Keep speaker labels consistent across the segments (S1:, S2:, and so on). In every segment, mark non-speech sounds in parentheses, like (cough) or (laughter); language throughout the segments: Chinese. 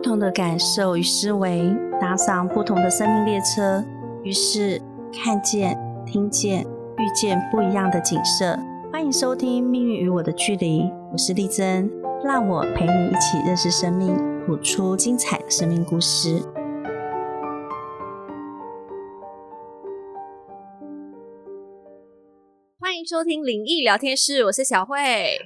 S1: 不同的感受与思维，搭上不同的生命列车，于是看见、听见、遇见不一样的景色。欢迎收听《命运与我的距离》，我是丽珍，让我陪你一起认识生命，谱出精彩的生命故事。
S2: 收听灵异聊天室，我是小慧，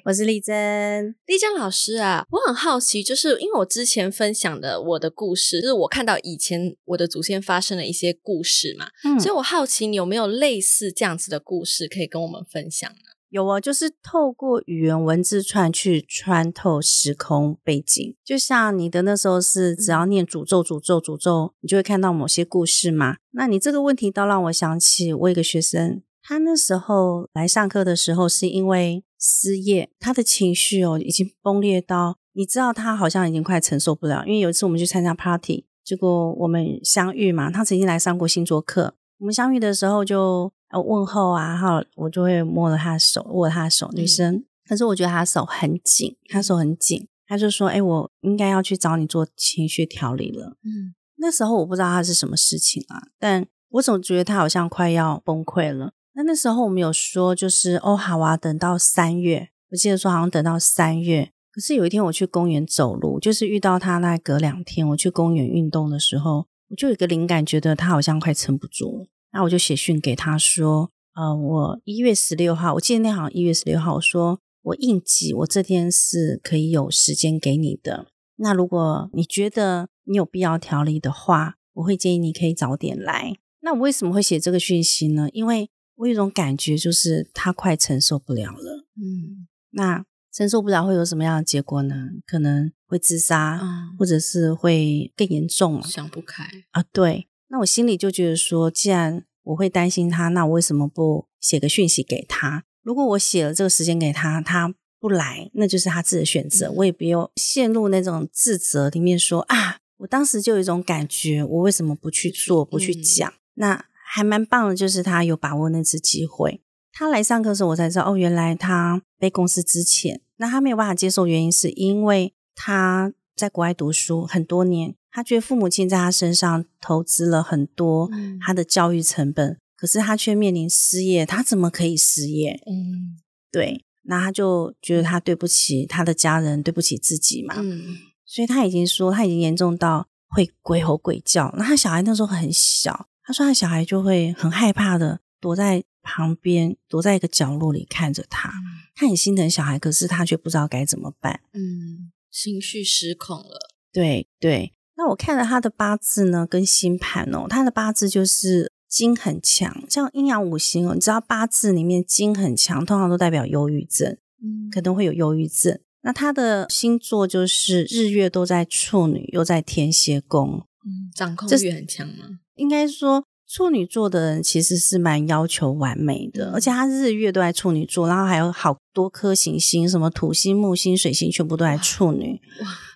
S1: 我是丽珍。
S2: 丽珍老师啊，我很好奇，就是因为我之前分享的我的故事，就是我看到以前我的祖先发生的一些故事嘛，嗯，所以我好奇你有没有类似这样子的故事可以跟我们分享呢？
S1: 有啊，就是透过语言文字串去穿透时空背景，就像你的那时候是只要念诅咒、诅咒、诅咒，你就会看到某些故事嘛。那你这个问题倒让我想起我一个学生。他那时候来上课的时候，是因为失业，他的情绪哦已经崩裂到，你知道他好像已经快承受不了。因为有一次我们去参加 party，结果我们相遇嘛，他曾经来上过星座课，我们相遇的时候就问候啊，哈，我就会摸了他的手，握他的手，女生，可是我觉得他手很紧，他手很紧，他就说，哎，我应该要去找你做情绪调理了。嗯，那时候我不知道他是什么事情啊，但我总觉得他好像快要崩溃了。那那时候我们有说，就是哦好啊，等到三月，我记得说好像等到三月。可是有一天我去公园走路，就是遇到他那隔两天我去公园运动的时候，我就有个灵感，觉得他好像快撑不住了。那我就写讯给他说，呃，我一月十六号，我记得那好像一月十六号，我说我应急，我这天是可以有时间给你的。那如果你觉得你有必要调理的话，我会建议你可以早点来。那我为什么会写这个讯息呢？因为我有一种感觉，就是他快承受不了了。嗯，那承受不了会有什么样的结果呢？可能会自杀，或者是会更严重。
S2: 想不开
S1: 啊！对，那我心里就觉得说，既然我会担心他，那我为什么不写个讯息给他？如果我写了这个时间给他，他不来，那就是他自己的选择，我也不用陷入那种自责里面说啊，我当时就有一种感觉，我为什么不去做，不去讲？那。还蛮棒的，就是他有把握那次机会。他来上课的时候，我才知道哦，原来他被公司之前，那他没有办法接受，原因是因为他在国外读书很多年，他觉得父母亲在他身上投资了很多他的教育成本，可是他却面临失业，他怎么可以失业？嗯，对，那他就觉得他对不起他的家人，对不起自己嘛。嗯，所以他已经说他已经严重到会鬼吼鬼叫。那他小孩那时候很小。他说：“他小孩就会很害怕的躲在旁边，躲在一个角落里看着他。他很心疼小孩，可是他却不知道该怎么办。
S2: 嗯，情绪失控了。
S1: 对对。那我看了他的八字呢，跟星盘哦，他的八字就是金很强，像阴阳五行哦。你知道八字里面金很强，通常都代表忧郁症，嗯，可能会有忧郁症。那他的星座就是日月都在处女，又在天蝎宫，
S2: 嗯，掌控欲很强吗？”
S1: 应该说，处女座的人其实是蛮要求完美的，而且他日月都在处女座，然后还有好多颗行星，什么土星、木星、水星，全部都在处女，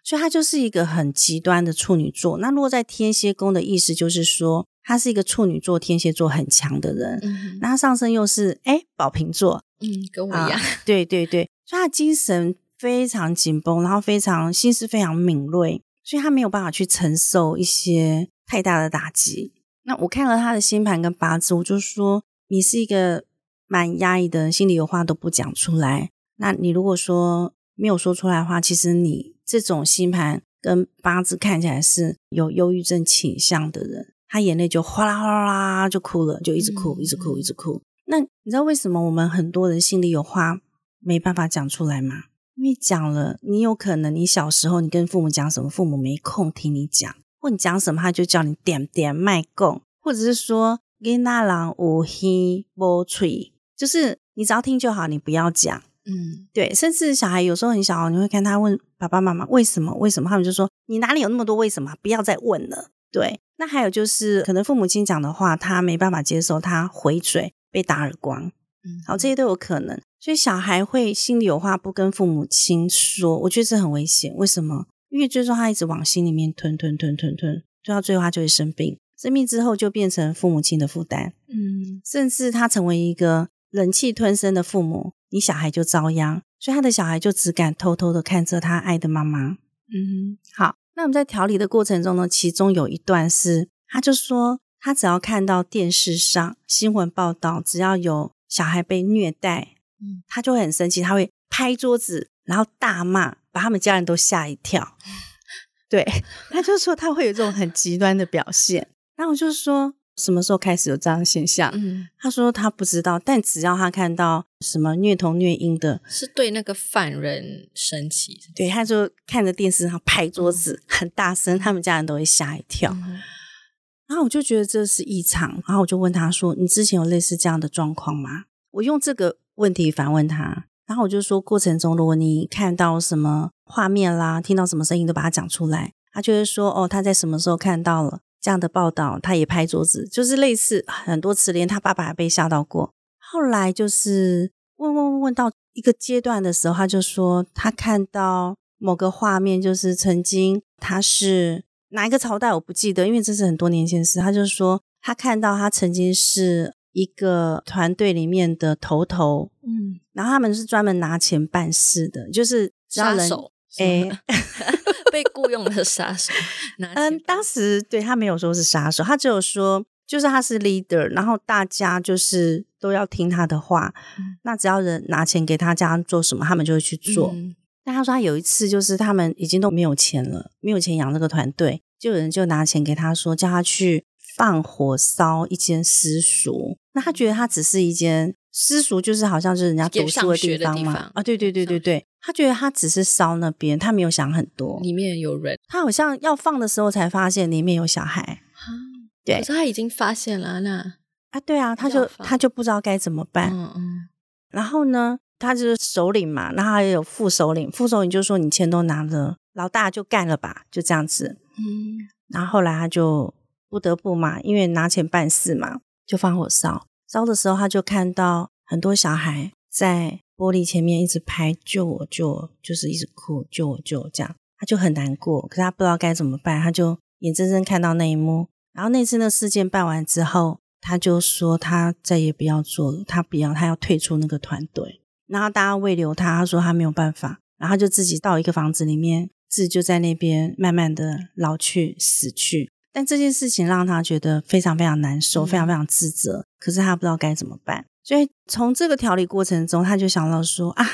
S1: 所以他就是一个很极端的处女座。那落在天蝎宫的意思就是说，他是一个处女座、天蝎座很强的人。那他上升又是哎宝瓶座，
S2: 嗯，跟我一样，(laughs)
S1: 对对对，所以他精神非常紧绷，然后非常心思非常敏锐，所以他没有办法去承受一些。太大的打击。那我看了他的星盘跟八字，我就说你是一个蛮压抑的人，心里有话都不讲出来。那你如果说没有说出来的话，其实你这种星盘跟八字看起来是有忧郁症倾向的人，他眼泪就哗啦哗啦啦就哭了，就一直哭，一直哭，一直哭。那你知道为什么我们很多人心里有话没办法讲出来吗？因为讲了，你有可能你小时候你跟父母讲什么，父母没空听你讲。或你讲什么，他就叫你点点卖供，或者是说给那郎无黑无吹，就是你只要听就好，你不要讲。嗯，对。甚至小孩有时候很小，你会看他问爸爸妈妈为什么？为什么？他们就说你哪里有那么多为什么？不要再问了。对。那还有就是，可能父母亲讲的话他没办法接受，他回嘴被打耳光。嗯，好，这些都有可能。所以小孩会心里有话不跟父母亲说，我觉得这很危险。为什么？因为最终他一直往心里面吞吞吞吞吞，吞到最后他就会生病，生病之后就变成父母亲的负担，嗯，甚至他成为一个忍气吞声的父母，你小孩就遭殃，所以他的小孩就只敢偷偷的看着他爱的妈妈，嗯，好，那我们在调理的过程中呢，其中有一段是，他就说，他只要看到电视上新闻报道，只要有小孩被虐待，嗯，他就会很生气，他会拍桌子，然后大骂，把他们家人都吓一跳。对，(laughs) 他就说他会有这种很极端的表现。然后我就说。什么时候开始有这样的现象？嗯，他说他不知道，但只要他看到什么虐童虐婴的，
S2: 是对那个犯人生气，
S1: 对，他就看着电视上拍桌子很大声，他们家人都会吓一跳。然后我就觉得这是异常，然后我就问他说：“你之前有类似这样的状况吗？”我用这个问题反问他，然后我就说：过程中如果你看到什么画面啦，听到什么声音，都把它讲出来。他就会说：“哦，他在什么时候看到了？”这样的报道，他也拍桌子，就是类似很多次，连他爸爸还被吓到过。后来就是问问问问到一个阶段的时候，他就说他看到某个画面，就是曾经他是哪一个朝代我不记得，因为这是很多年前的事。他就说他看到他曾经是一个团队里面的头头，嗯，然后他们是专门拿钱办事的，就是
S2: 杀手，哎。(laughs) 被雇佣的杀手，(laughs)
S1: 嗯，当时对他没有说是杀手，他只有说就是他是 leader，然后大家就是都要听他的话，那只要人拿钱给他，叫他做什么，他们就会去做。但他说他有一次就是他们已经都没有钱了，没有钱养这个团队，就有人就拿钱给他说，叫他去放火烧一间私塾。那他觉得他只是一间私塾，就是好像是人家读书的地方嘛。啊，对对对对对。他觉得他只是烧那边，他没有想很多。
S2: 里面有人，
S1: 他好像要放的时候才发现里面有小孩。对，
S2: 可是他已经发现了那
S1: 啊，对啊，他就他就不知道该怎么办。嗯嗯。然后呢，他就是首领嘛，然后还有副首领，副首领就说：“你钱都拿了，老大就干了吧。”就这样子。嗯。然后后来他就不得不嘛，因为拿钱办事嘛，就放火烧。烧的时候，他就看到很多小孩在。玻璃前面一直拍，救我救我，就是一直哭，救我救我这样，他就很难过，可是他不知道该怎么办，他就眼睁睁看到那一幕。然后那次那事件办完之后，他就说他再也不要做了，他不要，他要退出那个团队。然后大家慰留他，他说他没有办法，然后就自己到一个房子里面，自己就在那边慢慢的老去死去。但这件事情让他觉得非常非常难受，非常非常自责，可是他不知道该怎么办。所以从这个调理过程中，他就想到说啊，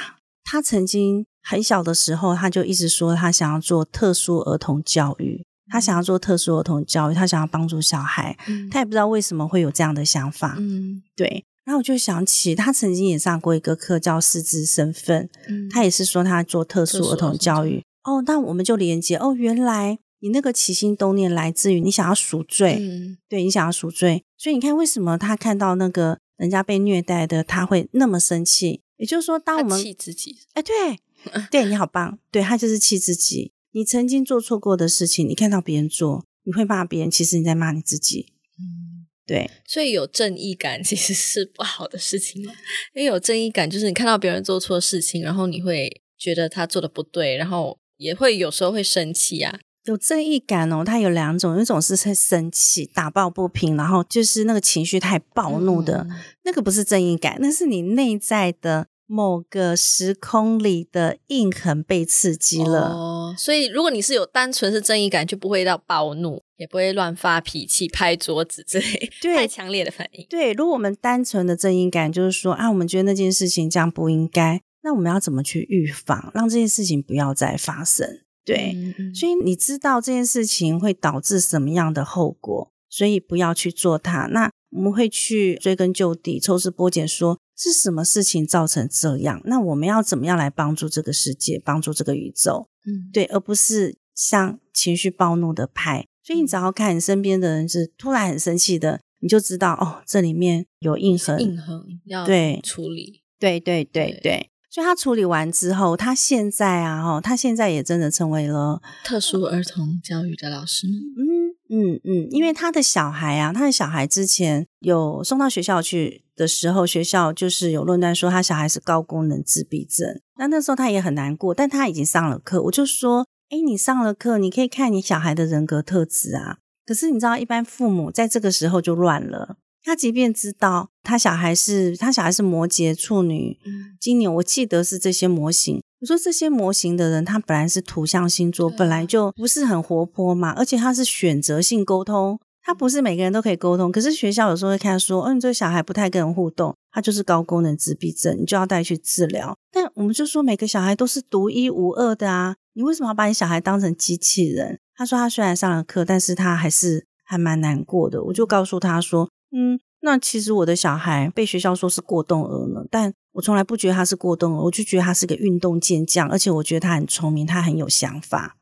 S1: 他曾经很小的时候，他就一直说他想要做特殊儿童教育，他想要做特殊儿童教育，他想要帮助小孩，他也不知道为什么会有这样的想法。嗯，对。然后我就想起他曾经也上过一个课，叫师资身份，他也是说他做特殊儿童教育。哦，那我们就连接哦，原来你那个起心动念来自于你想要赎罪，嗯对你想要赎罪，所以你看为什么他看到那个。人家被虐待的，他会那么生气。也就是说，当我们
S2: 气自己，
S1: 哎，对，(laughs) 对你好棒，对他就是气自己。你曾经做错过的事情，你看到别人做，你会骂别人，其实你在骂你自己。嗯，对。
S2: 所以有正义感其实是不好的事情嘛？因为有正义感，就是你看到别人做错事情，然后你会觉得他做的不对，然后也会有时候会生气啊。
S1: 有正义感哦，它有两种，一种是会生气、打抱不平，然后就是那个情绪太暴怒的，那个不是正义感，那是你内在的某个时空里的印痕被刺激了。哦，
S2: 所以如果你是有单纯是正义感，就不会到暴怒，也不会乱发脾气、拍桌子之类太强烈的反应。
S1: 对，如果我们单纯的正义感就是说啊，我们觉得那件事情这样不应该，那我们要怎么去预防，让这件事情不要再发生？对，所以你知道这件事情会导致什么样的后果，所以不要去做它。那我们会去追根究底、抽丝剥茧，说是什么事情造成这样？那我们要怎么样来帮助这个世界、帮助这个宇宙？嗯，对，而不是像情绪暴怒的派。所以你只要看你身边的人是突然很生气的，你就知道哦，这里面有印痕，
S2: 印痕要
S1: 对
S2: 处理。
S1: 对对对对。所以他处理完之后，他现在啊，哈，他现在也真的成为了
S2: 特殊儿童教育的老师。
S1: 嗯嗯嗯，因为他的小孩啊，他的小孩之前有送到学校去的时候，学校就是有论断说他小孩是高功能自闭症。那那时候他也很难过，但他已经上了课，我就说，哎，你上了课，你可以看你小孩的人格特质啊。可是你知道，一般父母在这个时候就乱了。他即便知道他小孩是他小孩是摩羯、处女、今年，我记得是这些模型，我说这些模型的人，他本来是图像星座，本来就不是很活泼嘛，而且他是选择性沟通，他不是每个人都可以沟通。可是学校有时候会看说，嗯，这个小孩不太跟人互动，他就是高功能自闭症，你就要带去治疗。但我们就说每个小孩都是独一无二的啊，你为什么要把你小孩当成机器人？他说他虽然上了课，但是他还是还蛮难过的。我就告诉他说，嗯。那其实我的小孩被学校说是过动儿呢，但我从来不觉得他是过动儿，我就觉得他是个运动健将，而且我觉得他很聪明，他很有想法。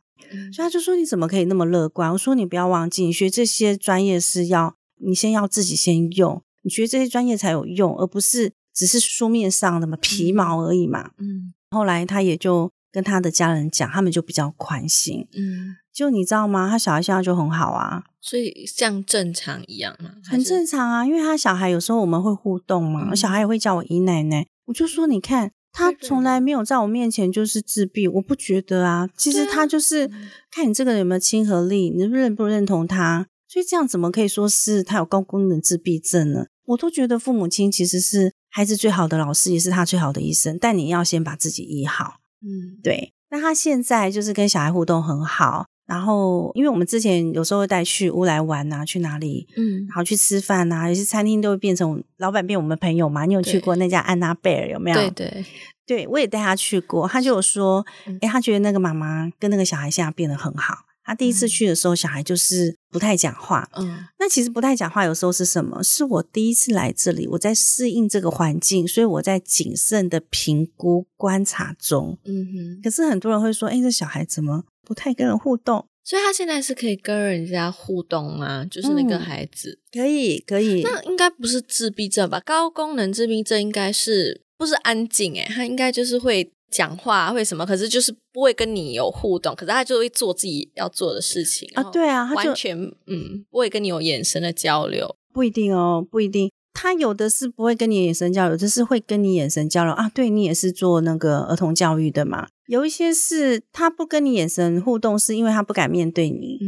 S1: 所以他就说：“你怎么可以那么乐观？”我说：“你不要忘记，你学这些专业是要你先要自己先用，你学这些专业才有用，而不是只是书面上的嘛皮毛而已嘛。”嗯。后来他也就跟他的家人讲，他们就比较宽心。嗯。就你知道吗？他小孩现在就很好啊。
S2: 所以像正常一样嘛？
S1: 很正常啊，因为他小孩有时候我们会互动嘛，小孩也会叫我姨奶奶，我就说你看他从来没有在我面前就是自闭，我不觉得啊，其实他就是看你这个人有没有亲和力，你认不认同他，所以这样怎么可以说是他有高功能自闭症呢？我都觉得父母亲其实是孩子最好的老师，也是他最好的医生，但你要先把自己医好。嗯，对。那他现在就是跟小孩互动很好。然后，因为我们之前有时候会带去乌来玩呐，去哪里，嗯，然后去吃饭呐，有些餐厅都会变成老板变我们朋友嘛。你有去过那家安娜贝尔有没有？
S2: 对对
S1: 对，我也带他去过。他就有说，哎，他觉得那个妈妈跟那个小孩现在变得很好。他第一次去的时候，小孩就是不太讲话。嗯，那其实不太讲话，有时候是什么？是我第一次来这里，我在适应这个环境，所以我在谨慎的评估观察中。嗯哼。可是很多人会说，哎，这小孩怎么？不太跟人互动，
S2: 所以他现在是可以跟人家互动吗？就是那个孩子
S1: 可以可以，
S2: 那应该不是自闭症吧？高功能自闭症应该是不是安静？诶他应该就是会讲话，会什么？可是就是不会跟你有互动，可是他就会做自己要做的事情
S1: 啊。对啊，他
S2: 完全嗯不会跟你有眼神的交流，
S1: 不一定哦，不一定。他有的是不会跟你眼神交流，就是会跟你眼神交流啊。对你也是做那个儿童教育的嘛？有一些是他不跟你眼神互动，是因为他不敢面对你，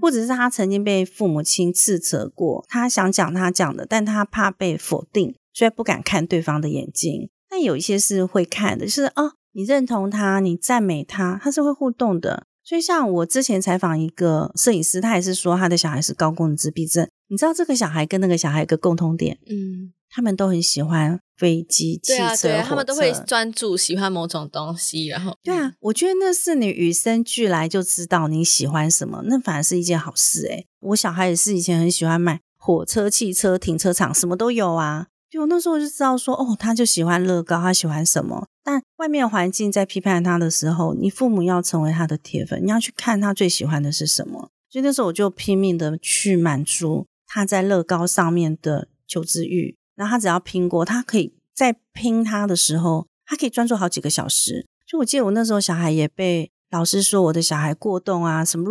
S1: 或者是他曾经被父母亲斥责过，他想讲他讲的，但他怕被否定，所以不敢看对方的眼睛。但有一些是会看的，就是哦，你认同他，你赞美他，他是会互动的。所以像我之前采访一个摄影师，他也是说他的小孩是高功能自闭症。你知道这个小孩跟那个小孩有个共通点，嗯，他们都很喜欢飞机、汽车、
S2: 他们都会专注喜欢某种东西，然后
S1: 对啊，我觉得那是你与生俱来就知道你喜欢什么，那反而是一件好事诶我小孩也是以前很喜欢买火车、汽车、停车场，什么都有啊。就那时候就知道说，哦，他就喜欢乐高，他喜欢什么？但外面环境在批判他的时候，你父母要成为他的铁粉，你要去看他最喜欢的是什么。所以那时候我就拼命的去满足。他在乐高上面的求知欲，然后他只要拼过，他可以在拼他的时候，他可以专注好几个小时。就我记得我那时候小孩也被老师说我的小孩过动啊，什么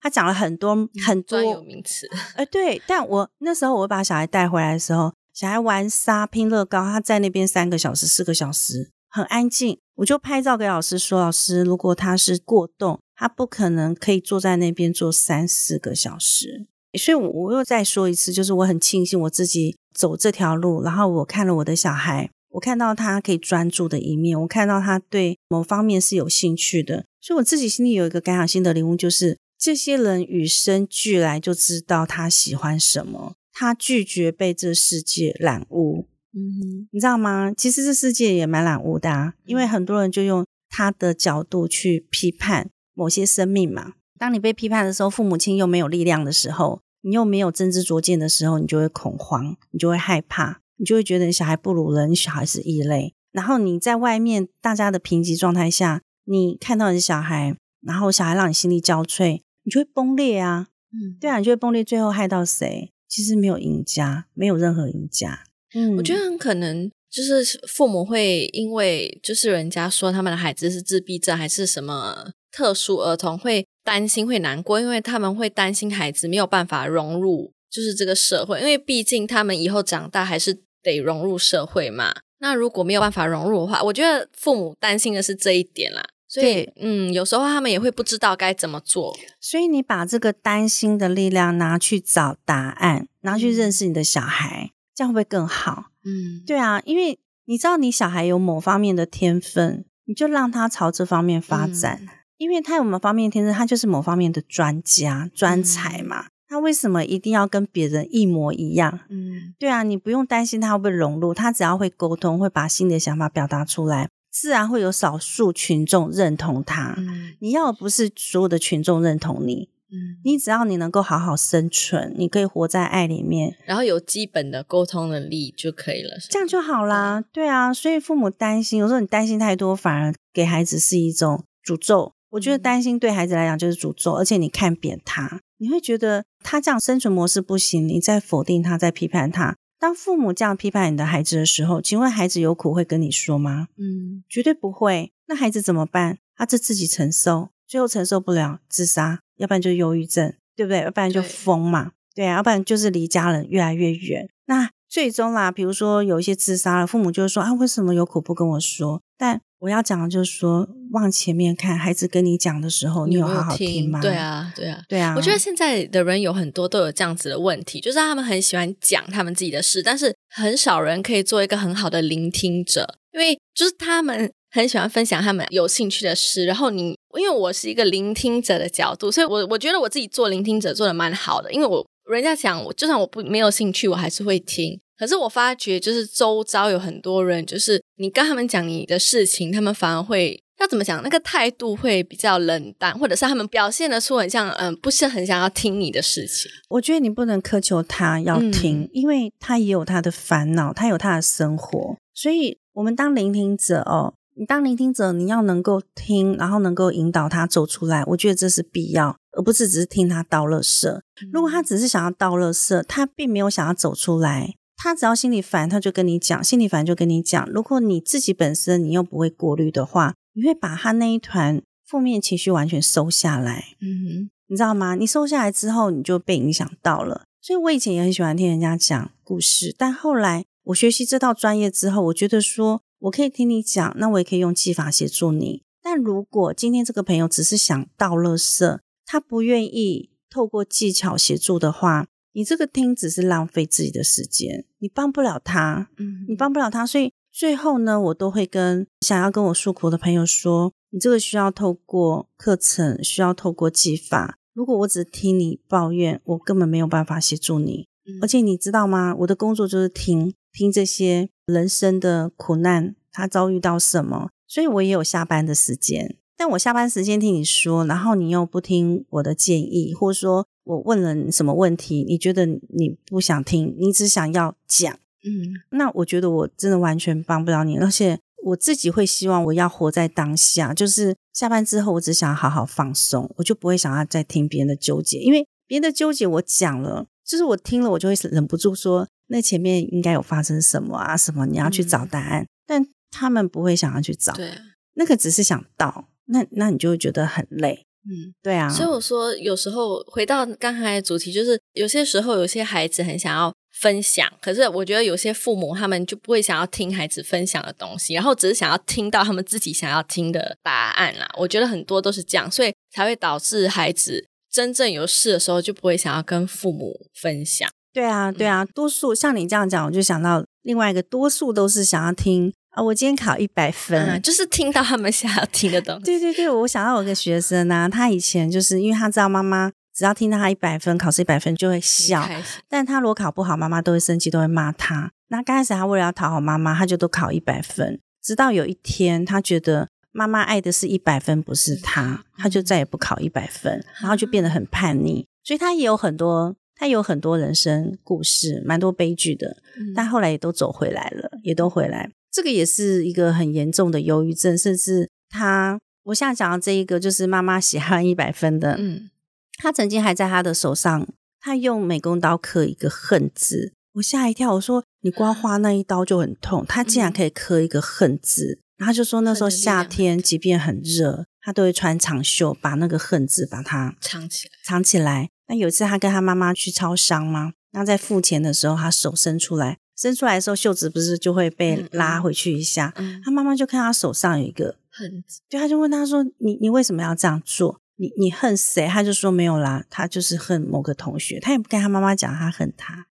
S1: 他讲了很多很多
S2: 专有名词。
S1: 哎，对，但我那时候我把小孩带回来的时候，小孩玩沙拼乐高，他在那边三个小时、四个小时，很安静。我就拍照给老师说，老师，如果他是过动，他不可能可以坐在那边坐三四个小时。所以，我又再说一次，就是我很庆幸我自己走这条路，然后我看了我的小孩，我看到他可以专注的一面，我看到他对某方面是有兴趣的，所以我自己心里有一个感想性的领悟，就是这些人与生俱来就知道他喜欢什么，他拒绝被这世界染污。嗯，你知道吗？其实这世界也蛮染污的，啊，因为很多人就用他的角度去批判某些生命嘛。当你被批判的时候，父母亲又没有力量的时候。你又没有真知灼见的时候，你就会恐慌，你就会害怕，你就会觉得你小孩不如人，你小孩是异类。然后你在外面大家的评级状态下，你看到你的小孩，然后小孩让你心力交瘁，你就会崩裂啊。嗯，对啊，你就会崩裂，最后害到谁？其实没有赢家，没有任何赢家。
S2: 嗯，我觉得很可能就是父母会因为就是人家说他们的孩子是自闭症还是什么特殊儿童会。担心会难过，因为他们会担心孩子没有办法融入，就是这个社会。因为毕竟他们以后长大还是得融入社会嘛。那如果没有办法融入的话，我觉得父母担心的是这一点啦。所以，嗯，有时候他们也会不知道该怎么做。
S1: 所以你把这个担心的力量拿去找答案，拿去认识你的小孩，这样会不会更好？嗯，对啊，因为你知道你小孩有某方面的天分。你就让他朝这方面发展，因为他有某方面天分，他就是某方面的专家专才嘛。他为什么一定要跟别人一模一样？嗯，对啊，你不用担心他会不会融入，他只要会沟通，会把新的想法表达出来，自然会有少数群众认同他。嗯，你要不是所有的群众认同你，嗯，你只要你能够好好生存，你可以活在爱里面，
S2: 然后有基本的沟通能力就可以了，
S1: 这样就好啦。对啊，所以父母担心，有时候你担心太多，反而给孩子是一种诅咒。我觉得担心对孩子来讲就是诅咒，而且你看扁他。你会觉得他这样生存模式不行，你在否定他，在批判他。当父母这样批判你的孩子的时候，请问孩子有苦会跟你说吗？嗯，绝对不会。那孩子怎么办？他就自己承受，最后承受不了自杀，要不然就忧郁症，对不对？要不然就疯嘛，对啊，要不然就是离家人越来越远。那最终啦，比如说有一些自杀了，父母就说啊，为什么有苦不跟我说？但我要讲的就是说，往前面看，孩子跟你讲的时候，你有好好听吗？
S2: 对啊，对啊，
S1: 对啊。
S2: 我觉得现在的人有很多都有这样子的问题，就是他们很喜欢讲他们自己的事，但是很少人可以做一个很好的聆听者，因为就是他们很喜欢分享他们有兴趣的事，然后你因为我是一个聆听者的角度，所以我我觉得我自己做聆听者做的蛮好的，因为我人家讲我就算我不没有兴趣，我还是会听。可是我发觉，就是周遭有很多人，就是你跟他们讲你的事情，他们反而会要怎么讲？那个态度会比较冷淡，或者是他们表现的出很像，嗯，不是很想要听你的事情。
S1: 我觉得你不能苛求他要听，因为他也有他的烦恼，他有他的生活。所以，我们当聆听者哦，你当聆听者，你要能够听，然后能够引导他走出来。我觉得这是必要，而不是只是听他倒乐色。如果他只是想要倒乐色，他并没有想要走出来。他只要心里烦，他就跟你讲；心里烦就跟你讲。如果你自己本身你又不会过滤的话，你会把他那一团负面情绪完全收下来。嗯，你知道吗？你收下来之后，你就被影响到了。所以我以前也很喜欢听人家讲故事，但后来我学习这套专业之后，我觉得说我可以听你讲，那我也可以用技法协助你。但如果今天这个朋友只是想倒垃圾，他不愿意透过技巧协助的话。你这个听只是浪费自己的时间，你帮不了他，嗯，你帮不了他，所以最后呢，我都会跟想要跟我诉苦的朋友说，你这个需要透过课程，需要透过技法。如果我只听你抱怨，我根本没有办法协助你。而且你知道吗？我的工作就是听听这些人生的苦难，他遭遇到什么，所以我也有下班的时间。但我下班时间听你说，然后你又不听我的建议，或者说。我问了你什么问题？你觉得你不想听，你只想要讲，嗯，那我觉得我真的完全帮不了你。而且我自己会希望我要活在当下，就是下班之后，我只想好好放松，我就不会想要再听别人的纠结，因为别人的纠结我讲了，就是我听了，我就会忍不住说，那前面应该有发生什么啊？什么你要去找答案，但他们不会想要去找，
S2: 对，
S1: 那个只是想到，那那你就会觉得很累。嗯，对啊，
S2: 所以我说有时候回到刚才的主题，就是有些时候有些孩子很想要分享，可是我觉得有些父母他们就不会想要听孩子分享的东西，然后只是想要听到他们自己想要听的答案啦。我觉得很多都是这样，所以才会导致孩子真正有事的时候就不会想要跟父母分享。
S1: 对啊，对啊，多数像你这样讲，我就想到另外一个，多数都是想要听。啊，我今天考一百分，
S2: 就是听到他们想要听的东西。
S1: 对对对，我想到有个学生呢，他以前就是因为他知道妈妈只要听到他一百分，考试一百分就会笑，但他如果考不好，妈妈都会生气，都会骂他。那刚开始他为了要讨好妈妈，他就都考一百分，直到有一天他觉得妈妈爱的是一百分，不是他，他就再也不考一百分，然后就变得很叛逆。所以他也有很多，他有很多人生故事，蛮多悲剧的，但后来也都走回来了，也都回来。这个也是一个很严重的忧郁症，甚至他，我现在讲的这一个就是妈妈喜欢一百分的，嗯，他曾经还在他的手上，他用美工刀刻一个恨字，我吓一跳，我说你刮花那一刀就很痛，他竟然可以刻一个恨字，然后就说那时候夏天即便很热，他都会穿长袖把那个恨字把它
S2: 藏起来，
S1: 藏起来。那有一次他跟他妈妈去超商嘛？那在付钱的时候，他手伸出来。伸出来的时候，袖子不是就会被拉回去一下？他妈妈就看他手上有一个
S2: 恨字，
S1: 对，他就问他说：“你你为什么要这样做？你你恨谁？”他就说：“没有啦，他就是恨某个同学。”他也不跟他妈妈讲他恨他。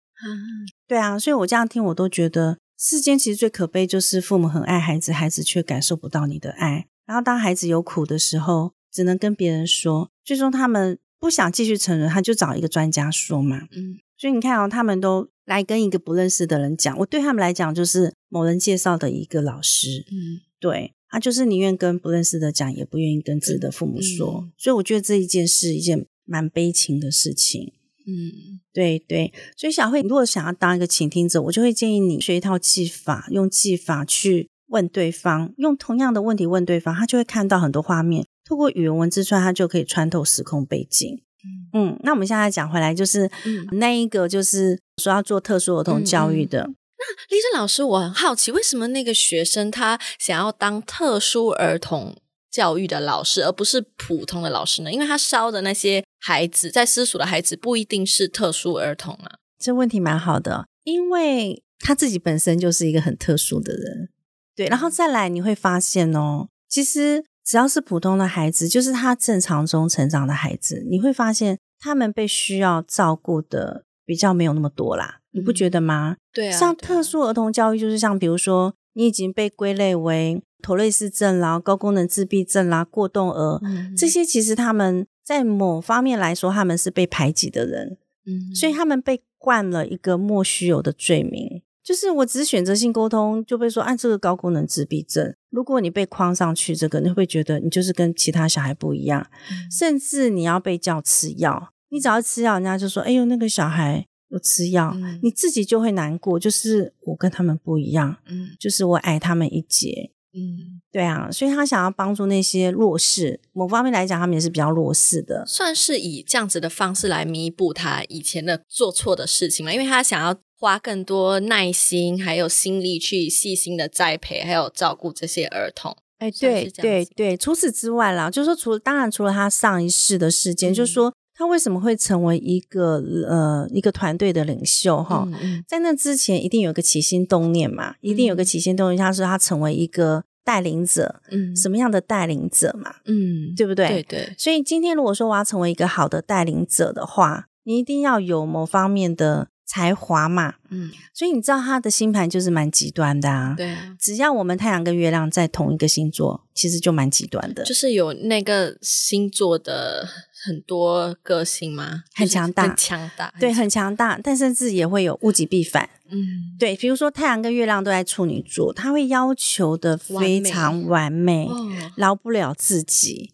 S1: 对啊，所以我这样听，我都觉得世间其实最可悲就是父母很爱孩子，孩子却感受不到你的爱。然后当孩子有苦的时候，只能跟别人说，最终他们不想继续承认，他就找一个专家说嘛。嗯，所以你看哦，他们都来跟一个不认识的人讲，我对他们来讲就是某人介绍的一个老师。嗯，对，他就是宁愿跟不认识的讲，也不愿意跟自己的父母说。所以我觉得这一件是一件蛮悲情的事情。嗯，对对，所以小慧，你如果想要当一个倾听者，我就会建议你学一套技法，用技法去问对方，用同样的问题问对方，他就会看到很多画面。透过语言文字串，他就可以穿透时空背景。嗯，那我们现在讲回来，就是那一个，就是说要做特殊儿童教育的。
S2: 那丽珍老师，我很好奇，为什么那个学生他想要当特殊儿童？教育的老师，而不是普通的老师呢？因为他烧的那些孩子，在私塾的孩子不一定是特殊儿童啊。
S1: 这问题蛮好的，因为他自己本身就是一个很特殊的人，对。然后再来，你会发现哦，其实只要是普通的孩子，就是他正常中成长的孩子，你会发现他们被需要照顾的比较没有那么多啦。你不觉得吗？
S2: 对啊。
S1: 像特殊儿童教育，就是像比如说，你已经被归类为。妥瑞氏症啦、高功能自闭症啦、过动儿，这些其实他们在某方面来说，他们是被排挤的人，嗯，所以他们被冠了一个莫须有的罪名，就是我只是选择性沟通就被说按这个高功能自闭症。如果你被框上去，这个你会不会觉得你就是跟其他小孩不一样？甚至你要被叫吃药，你只要吃药，人家就说：“哎呦，那个小孩有吃药。”你自己就会难过，就是我跟他们不一样，嗯，就是我矮他们一截。嗯，对啊，所以他想要帮助那些弱势，某方面来讲，他们也是比较弱势的，
S2: 算是以这样子的方式来弥补他以前的做错的事情嘛。因为他想要花更多耐心还有心力去细心的栽培还有照顾这些儿童。
S1: 哎，对对对，除此之外啦，就是说，除了当然除了他上一世的事件，就是说他为什么会成为一个呃一个团队的领袖哈？在那之前一定有个起心动念嘛，一定有个起心动念，他说他成为一个。带领者，嗯，什么样的带领者嘛，嗯，对不对？
S2: 对对。
S1: 所以今天如果说我要成为一个好的带领者的话，你一定要有某方面的才华嘛，嗯。所以你知道他的星盘就是蛮极端的啊，
S2: 对。
S1: 只要我们太阳跟月亮在同一个星座，其实就蛮极端的，
S2: 就是有那个星座的。很多个性吗？
S1: 很强大，
S2: 很强大，
S1: 对，很强大，但甚至也会有物极必反。嗯，对，比如说太阳跟月亮都在处女座，他会要求的非常完美，饶不了自己。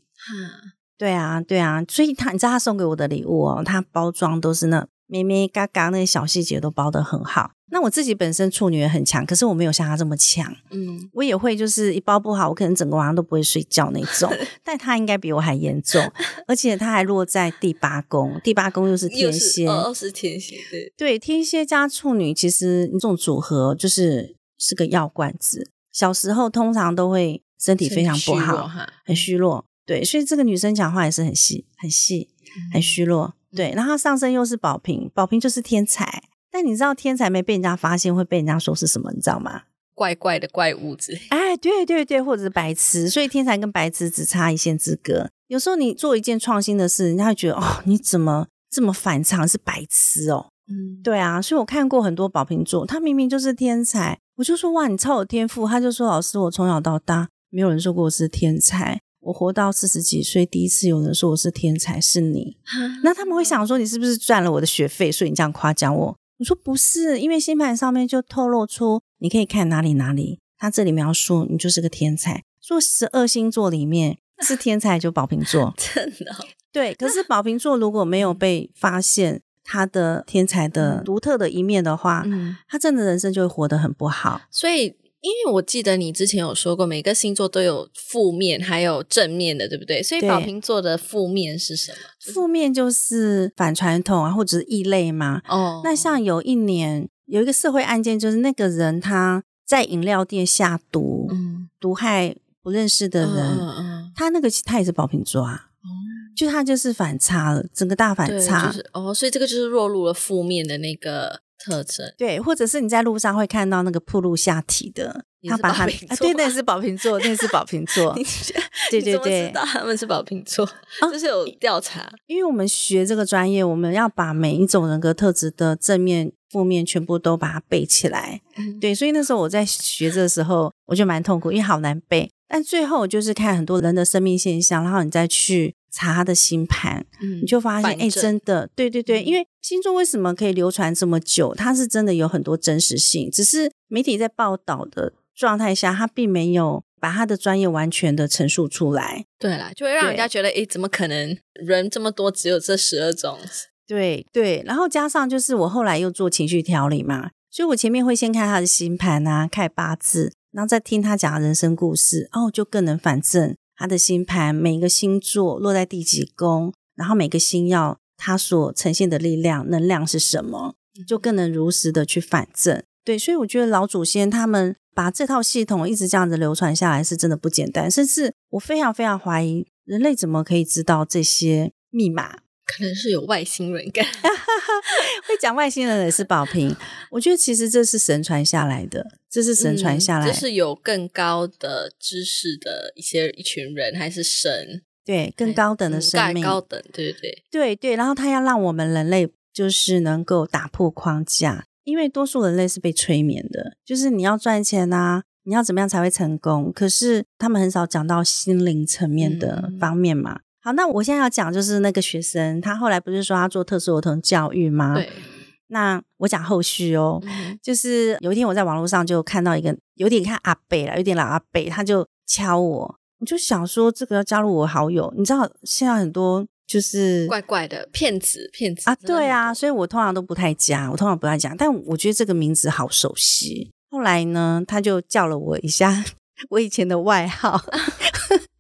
S1: 对啊，对啊，所以他，你知道他送给我的礼物哦，他包装都是那。咩咩嘎嘎，那些小细节都包得很好。那我自己本身处女也很强，可是我没有像她这么强。嗯，我也会就是一包不好，我可能整个晚上都不会睡觉那种。(laughs) 但她应该比我还严重，(laughs) 而且她还落在第八宫，第八宫又是天蝎，
S2: 哦，是天蝎，对
S1: 对，天蝎加处女，其实这种组合就是是个药罐子。小时候通常都会身体非常不好，很虚弱。对，所以这个女生讲话也是很细、很细、很虚弱。对，然后上身又是宝瓶，宝瓶就是天才。但你知道天才没被人家发现会被人家说是什么？你知道吗？
S2: 怪怪的怪物之类。(laughs)
S1: 哎，对对对，或者是白痴。所以天才跟白痴只差一线之隔。有时候你做一件创新的事，人家会觉得哦，你怎么这么反常？是白痴哦。嗯，对啊。所以我看过很多宝瓶座，他明明就是天才，我就说哇，你超有天赋。他就说老师，我从小到大没有人说过我是天才。我活到四十几岁，第一次有人说我是天才，是你。那他们会想说，你是不是赚了我的学费，所以你这样夸奖我？我说不是，因为星盘上面就透露出，你可以看哪里哪里，他这里描述你就是个天才。说十二星座里面 (laughs) 是天才就宝瓶座，(laughs)
S2: 真的
S1: 对。可是宝瓶座如果没有被发现他的天才的独特的一面的话，他真的人生就会活得很不好。
S2: 所以。因为我记得你之前有说过，每个星座都有负面还有正面的，对不对？所以宝瓶座的负面是什么？
S1: 负面就是反传统啊，或者是异类嘛。哦，那像有一年有一个社会案件，就是那个人他在饮料店下毒，嗯毒害不认识的人。嗯嗯，他那个他也是宝瓶座啊。哦，就他就是反差了，整个大反差。
S2: 就是哦，所以这个就是落入了负面的那个。特征
S1: 对，或者是你在路上会看到那个铺路下体的，他把他啊，对，那是宝瓶座，那是宝瓶座，(laughs) 对对对，知道
S2: 他们是宝瓶座，就是有调查，
S1: 因为我们学这个专业，我们要把每一种人格特质的正面、负面全部都把它背起来。对，所以那时候我在学的时候，我就蛮痛苦，因为好难背。但最后就是看很多人的生命现象，然后你再去查他的星盘，你就发现，哎，真的，对对对，因为星座为什么可以流传这么久？它是真的有很多真实性，只是媒体在报道的状态下，他并没有把他的专业完全的陈述出来。
S2: 对啦，就会让人家觉得，哎，怎么可能人这么多，只有这十二种？
S1: 对对，然后加上就是我后来又做情绪调理嘛，所以我前面会先看他的星盘啊，看八字。然后再听他讲人生故事，哦，就更能反证他的星盘，每个星座落在第几宫，然后每个星耀它所呈现的力量能量是什么，就更能如实的去反证。对，所以我觉得老祖先他们把这套系统一直这样子流传下来，是真的不简单。甚至我非常非常怀疑，人类怎么可以知道这些密码？
S2: 可能是有外星人感，(laughs)
S1: 会讲外星人也是宝平。我觉得其实这是神传下来的，这是神传下来，
S2: 这是有更高的知识的一些一群人，还是神？
S1: 对，更高等的生命，
S2: 高等，对对对，
S1: 对对。然后他要让我们人类就是能够打破框架，因为多数人类是被催眠的，就是你要赚钱啊，你要怎么样才会成功？可是他们很少讲到心灵层面的方面嘛。好，那我现在要讲就是那个学生，他后来不是说他做特殊儿童教育吗？
S2: 对。
S1: 那我讲后续哦，就是有一天我在网络上就看到一个有点看阿贝了，有点老阿贝，他就敲我，我就想说这个要加入我好友，你知道现在很多就是
S2: 怪怪的骗子，骗子
S1: 啊，对啊，所以我通常都不太加，我通常不太加，但我觉得这个名字好熟悉。后来呢，他就叫了我一下，(laughs) 我以前的外号。(laughs)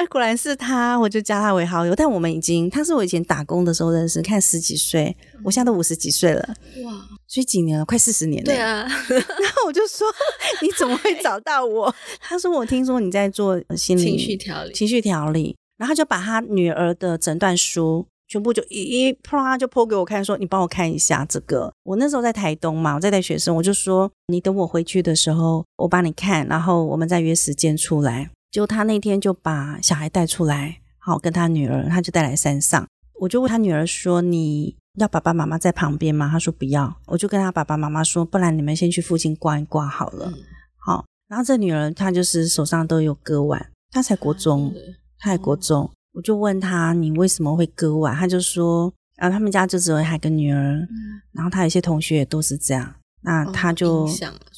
S1: 哎，果然是他，我就加他为好友。但我们已经，他是我以前打工的时候认识，看十几岁，我现在都五十几岁了，哇，所以几年了，快四十年了。
S2: 对啊，
S1: 然后我就说，(laughs) 你怎么会找到我？他说，我听说你在做心理
S2: 情绪调理，
S1: 情绪调理，然后就把他女儿的诊断书全部就一一啪就泼给我看，说你帮我看一下这个。我那时候在台东嘛，我在带学生，我就说你等我回去的时候，我帮你看，然后我们再约时间出来。就他那天就把小孩带出来，好跟他女儿，他就带来山上。我就问他女儿说：“你要爸爸妈妈在旁边吗？”他说：“不要。”我就跟他爸爸妈妈说：“不然你们先去附近逛一逛好了。”好，然后这女儿她就是手上都有割腕，她才国中，她才国中。我就问他：“你为什么会割腕？”他就说：“啊，他们家就只有一个女儿，然后他有些同学也都是这样。”那他就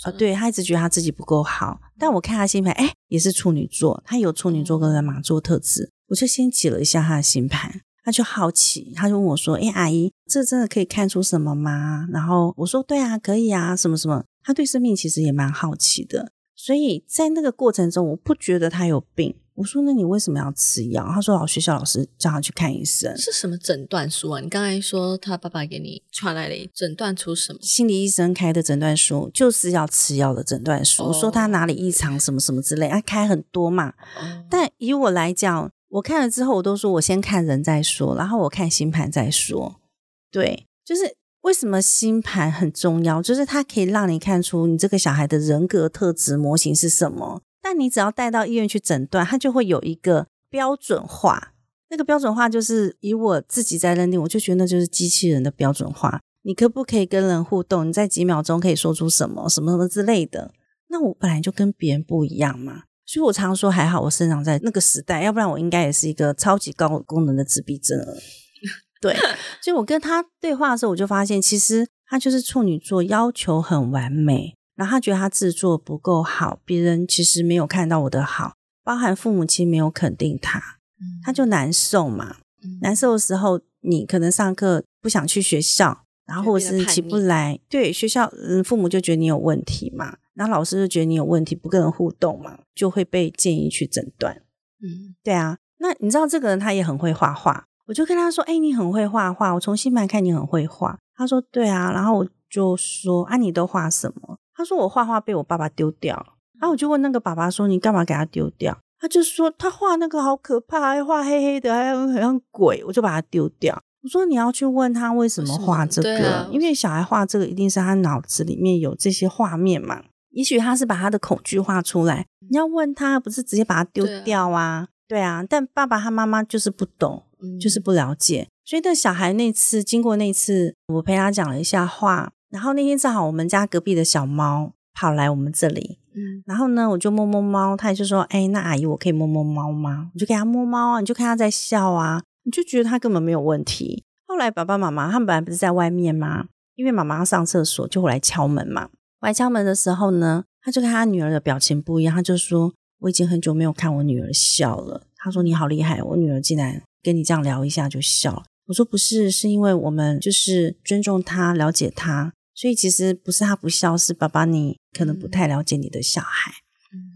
S1: 啊，对他一直觉得他自己不够好，但我看他星盘，哎，也是处女座，他有处女座跟马座特质，我就先解了一下他的星盘，他就好奇，他就问我说：“哎，阿姨，这真的可以看出什么吗？”然后我说：“对啊，可以啊，什么什么。”他对生命其实也蛮好奇的，所以在那个过程中，我不觉得他有病。我说：“那你为什么要吃药？”他说：“老学校老师叫他去看医生。”
S2: 是什么诊断书啊？你刚才说他爸爸给你传来了诊断出什么？
S1: 心理医生开的诊断书就是要吃药的诊断书，说他哪里异常，什么什么之类，他开很多嘛。但以我来讲，我看了之后，我都说我先看人再说，然后我看星盘再说。对，就是为什么星盘很重要，就是它可以让你看出你这个小孩的人格特质模型是什么。但你只要带到医院去诊断，它就会有一个标准化。那个标准化就是以我自己在认定，我就觉得那就是机器人的标准化。你可不可以跟人互动？你在几秒钟可以说出什么什么什么之类的？那我本来就跟别人不一样嘛，所以我常说还好我生长在那个时代，要不然我应该也是一个超级高功能的自闭症儿。(laughs) 对，所以我跟他对话的时候，我就发现其实他就是处女座，要求很完美。然后他觉得他制作不够好，别人其实没有看到我的好，包含父母亲没有肯定他，他就难受嘛。难受的时候，你可能上课不想去学校，然后或者是起不来，对学校，嗯，父母就觉得你有问题嘛，然后老师就觉得你有问题，不跟人互动嘛，就会被建议去诊断。嗯，对啊。那你知道这个人他也很会画画，我就跟他说：“哎，你很会画画，我从新版看你很会画。”他说：“对啊。”然后我就说：“啊，你都画什么？”他说我画画被我爸爸丢掉了，然后我就问那个爸爸说：“你干嘛给他丢掉？”他就说：“他画那个好可怕，还画黑黑的，还很像鬼。”我就把它丢掉。我说：“你要去问他为什么画这个，因为小孩画这个一定是他脑子里面有这些画面嘛。也许他是把他的恐惧画出来。你要问他，不是直接把它丢掉啊？对啊。但爸爸他妈妈就是不懂，就是不了解。所以那小孩那次经过那次，我陪他讲了一下话，然后那天正好我们家隔壁的小猫跑来我们这里，嗯，然后呢我就摸摸猫，他就说：“哎，那阿姨我可以摸摸猫吗？”我就给他摸猫啊，你就看他在笑啊，你就觉得他根本没有问题。后来爸爸妈妈他们本来不是在外面吗？因为妈妈要上厕所就来敲门嘛。来敲门的时候呢，他就看他女儿的表情不一样，他就说：“我已经很久没有看我女儿笑了。”他说：“你好厉害，我女儿竟然跟你这样聊一下就笑。”我说：“不是，是因为我们就是尊重她，了解她，所以其实不是他不孝，是爸爸你可能不太了解你的小孩。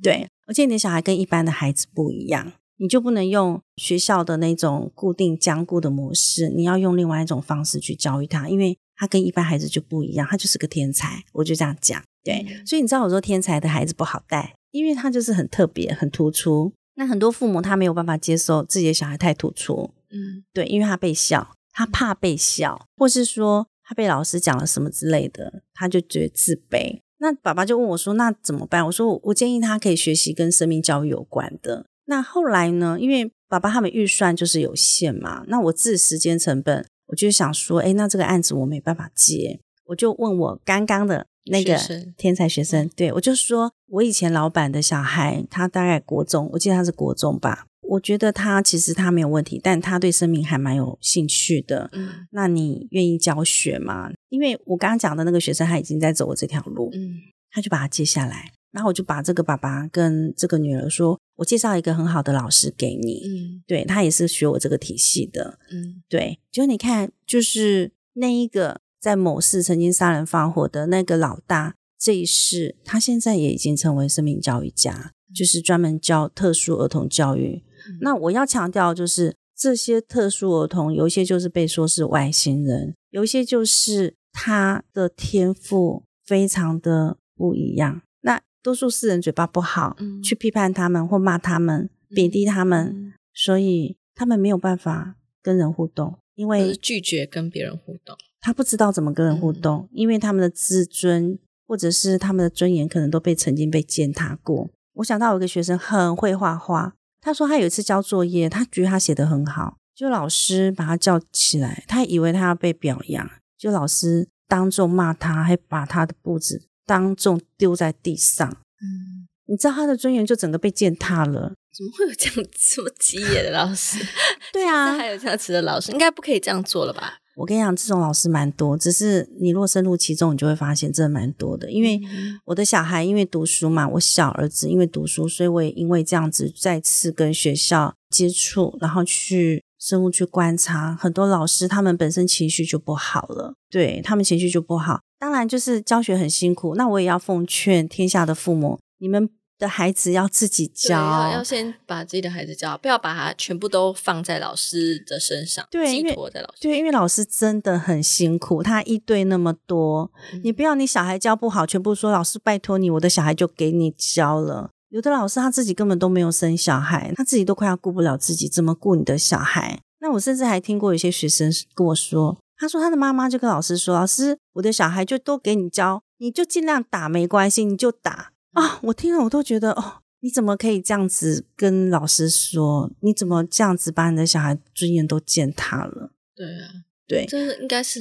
S1: 对，而且你的小孩跟一般的孩子不一样。”你就不能用学校的那种固定僵固的模式，你要用另外一种方式去教育他，因为他跟一般孩子就不一样，他就是个天才，我就这样讲。对，所以你知道我说天才的孩子不好带，因为他就是很特别、很突出。那很多父母他没有办法接受自己的小孩太突出，嗯，对，因为他被笑，他怕被笑，或是说他被老师讲了什么之类的，他就觉得自卑。那爸爸就问我说：“那怎么办？”我说：“我建议他可以学习跟生命教育有关的。”那后来呢？因为爸爸他们预算就是有限嘛，那我自时间成本，我就想说，哎，那这个案子我没办法接，我就问我刚刚的那个天才学生，对我就说，我以前老板的小孩，他大概国中，我记得他是国中吧，我觉得他其实他没有问题，但他对生命还蛮有兴趣的。嗯，那你愿意教学吗？因为我刚刚讲的那个学生他已经在走我这条路，嗯，他就把他接下来。然后我就把这个爸爸跟这个女儿说：“我介绍一个很好的老师给你，嗯，对他也是学我这个体系的，嗯，对。就你看，就是那一个在某市曾经杀人放火的那个老大，这一世他现在也已经成为生命教育家，就是专门教特殊儿童教育。那我要强调，就是这些特殊儿童，有一些就是被说是外星人，有一些就是他的天赋非常的不一样。”那多数世人嘴巴不好，去批判他们或骂他们、贬低他们，所以他们没有办法跟人互动，因为
S2: 拒绝跟别人互动。
S1: 他不知道怎么跟人互动，因为他们的自尊或者是他们的尊严可能都被曾经被践踏过。我想到有一个学生很会画画，他说他有一次交作业，他觉得他写的很好，就老师把他叫起来，他以为他要被表扬，就老师当众骂他，还把他的簿子。当众丢在地上，嗯，你知道他的尊严就整个被践踏了。
S2: 怎么会有这样 (laughs) 这么激野的老师？(laughs)
S1: 对啊，(laughs)
S2: 还有这样子的老师，应该不可以这样做了吧？
S1: 我跟你讲，这种老师蛮多，只是你若深入其中，你就会发现真的蛮多的。因为我的小孩因为读书嘛，我小儿子因为读书，所以我也因为这样子再次跟学校接触，然后去。深入去观察，很多老师他们本身情绪就不好了，对他们情绪就不好。当然，就是教学很辛苦。那我也要奉劝天下的父母，你们的孩子要自己教，
S2: 要先把自己的孩子教，不要把他全部都放在老师的身上，寄托在老师。
S1: 对，因为老师真的很辛苦，他一对那么多，你不要你小孩教不好，全部说老师拜托你，我的小孩就给你教了。有的老师他自己根本都没有生小孩，他自己都快要顾不了自己，怎么顾你的小孩？那我甚至还听过有些学生跟我说，他说他的妈妈就跟老师说：“老师，我的小孩就都给你教，你就尽量打，没关系，你就打啊！”我听了我都觉得，哦，你怎么可以这样子跟老师说？你怎么这样子把你的小孩尊严都践踏了？
S2: 对啊，
S1: 对，
S2: 这应该是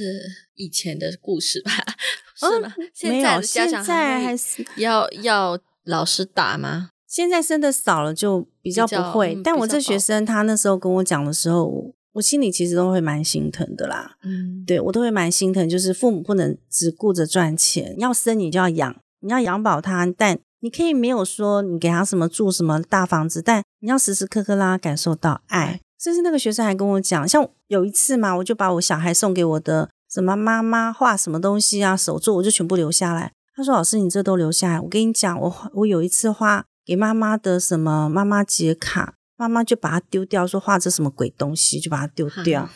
S2: 以前的故事吧？(laughs) 是吗？
S1: 没有，现在还是
S2: 要要。老师打吗？
S1: 现在生的少了，就比较不会。但我这学生他那时候跟我讲的时候，我心里其实都会蛮心疼的啦。嗯，对我都会蛮心疼。就是父母不能只顾着赚钱，要生你就要养，你要养饱他。但你可以没有说你给他什么住什么大房子，但你要时时刻刻让他感受到爱。甚至那个学生还跟我讲，像有一次嘛，我就把我小孩送给我的什么妈妈画什么东西啊，手作，我就全部留下来。他说：“老师，你这都留下来。我跟你讲，我我有一次画给妈妈的什么妈妈节卡，妈妈就把它丢掉，说画这什么鬼东西，就把它丢掉。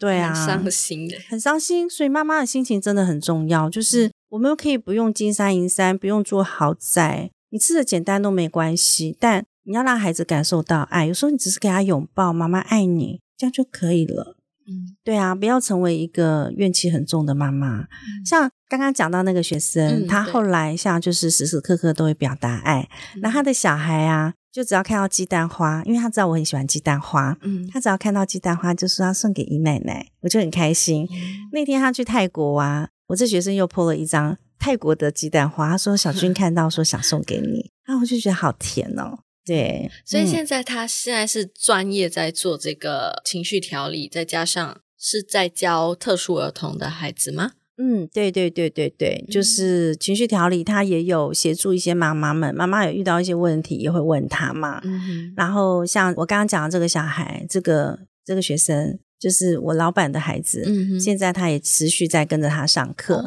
S1: 对啊，
S2: 伤心的，
S1: 很伤心。所以妈妈的心情真的很重要。就是我们可以不用金山银山，不用住豪宅，你吃的简单都没关系。但你要让孩子感受到爱，有时候你只是给他拥抱，妈妈爱你，这样就可以了。”嗯，对啊，不要成为一个怨气很重的妈妈。像刚刚讲到那个学生，他后来像就是时时刻刻都会表达爱，那他的小孩啊，就只要看到鸡蛋花，因为他知道我很喜欢鸡蛋花，嗯，他只要看到鸡蛋花，就说要送给姨奶奶，我就很开心。那天他去泰国啊，我这学生又 po 了一张泰国的鸡蛋花，他说小军 (laughs) 看到说想送给你，然后我就觉得好甜哦。对，
S2: 所以现在他现在是专业在做这个情绪调理，再加上是在教特殊儿童的孩子吗？
S1: 嗯，对对对对对，就是情绪调理，他也有协助一些妈妈们，妈妈有遇到一些问题也会问他嘛。嗯然后像我刚刚讲的这个小孩，这个这个学生，就是我老板的孩子，嗯现在他也持续在跟着他上课。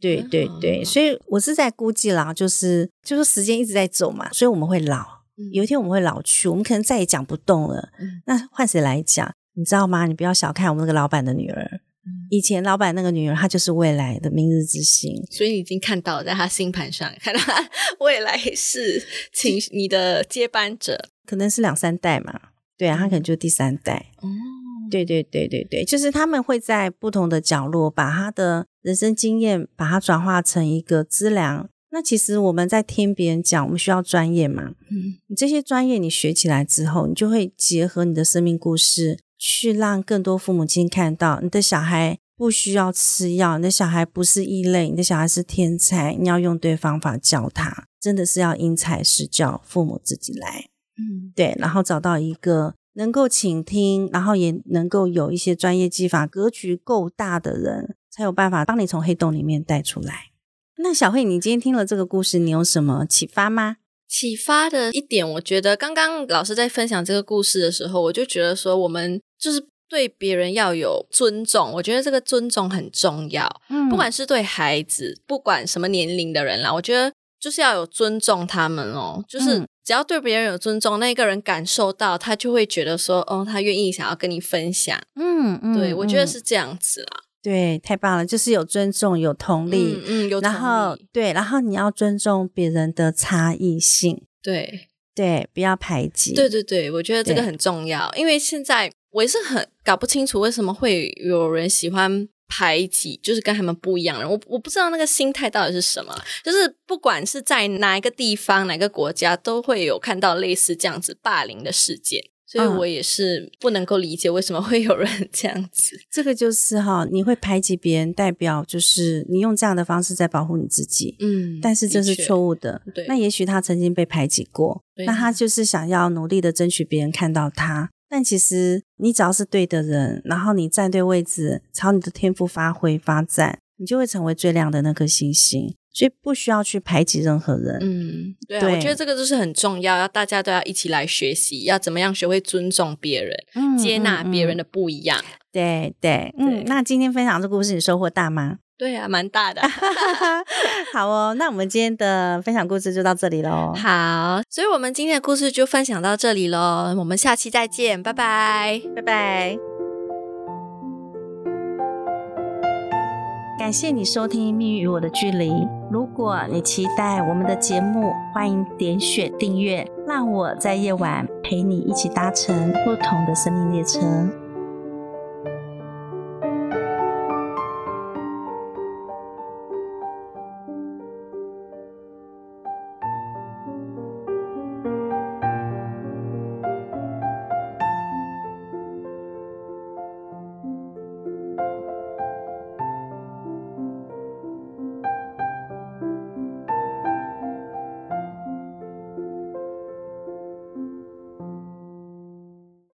S1: 对对对，所以我是在估计啦，就是就是时间一直在走嘛，所以我们会老，有一天我们会老去，我们可能再也讲不动了。那换谁来讲？你知道吗？你不要小看我们那个老板的女儿。以前老板那个女儿，她就是未来的明日之星，
S2: 所以你已经看到在她星盘上，看到未来是请你的接班者，
S1: 可能是两三代嘛，对啊，她可能就第三代。哦，对对对对对，就是他们会在不同的角落，把他的人生经验，把它转化成一个资粮。那其实我们在听别人讲，我们需要专业嘛，嗯，你这些专业你学起来之后，你就会结合你的生命故事。去让更多父母亲看到，你的小孩不需要吃药，你的小孩不是异类，你的小孩是天才。你要用对方法教他，真的是要因材施教，父母自己来。嗯，对，然后找到一个能够倾听，然后也能够有一些专业技法、格局够大的人，才有办法帮你从黑洞里面带出来。那小慧，你今天听了这个故事，你有什么启发吗？
S2: 启发的一点，我觉得刚刚老师在分享这个故事的时候，我就觉得说，我们就是对别人要有尊重。我觉得这个尊重很重要，嗯，不管是对孩子，不管什么年龄的人啦，我觉得就是要有尊重他们哦。就是只要对别人有尊重，那个人感受到，他就会觉得说，哦，他愿意想要跟你分享。嗯嗯，对我觉得是这样子啦。
S1: 对，太棒了，就是有尊重，有同理，
S2: 嗯，有
S1: 然后对，然后你要尊重别人的差异性，
S2: 对。
S1: 对，不要排挤，
S2: 对对对，我觉得这个很重要，因为现在我也是很搞不清楚为什么会有人喜欢排挤，就是跟他们不一样的人，我我不知道那个心态到底是什么，就是不管是在哪一个地方、哪个国家，都会有看到类似这样子霸凌的事件。所以我也是不能够理解为什么会有人这样子。(laughs)
S1: 这个就是哈，你会排挤别人，代表就是你用这样的方式在保护你自己。嗯，但是这是错误的。
S2: 对，
S1: 那也许他曾经被排挤过，那他就是想要努力的争取别人看到他。但其实你只要是对的人，然后你站对位置，朝你的天赋发挥发展，你就会成为最亮的那颗星星。所以不需要去排挤任何人。
S2: 嗯，对，我觉得这个就是很重要，要大家都要一起来学习，要怎么样学会尊重别人，接纳别人的不一样。
S1: 对对，嗯，那今天分享这故事，你收获大吗？
S2: 对啊，蛮大的。(laughs)
S1: 好哦，那我们今天的分享故事就到这里喽。
S2: 好，所以我们今天的故事就分享到这里喽。我们下期再见，拜拜，
S1: 拜拜。感谢你收听《命运与我的距离》。如果你期待我们的节目，欢迎点选订阅，让我在夜晚陪你一起搭乘不同的生命列车。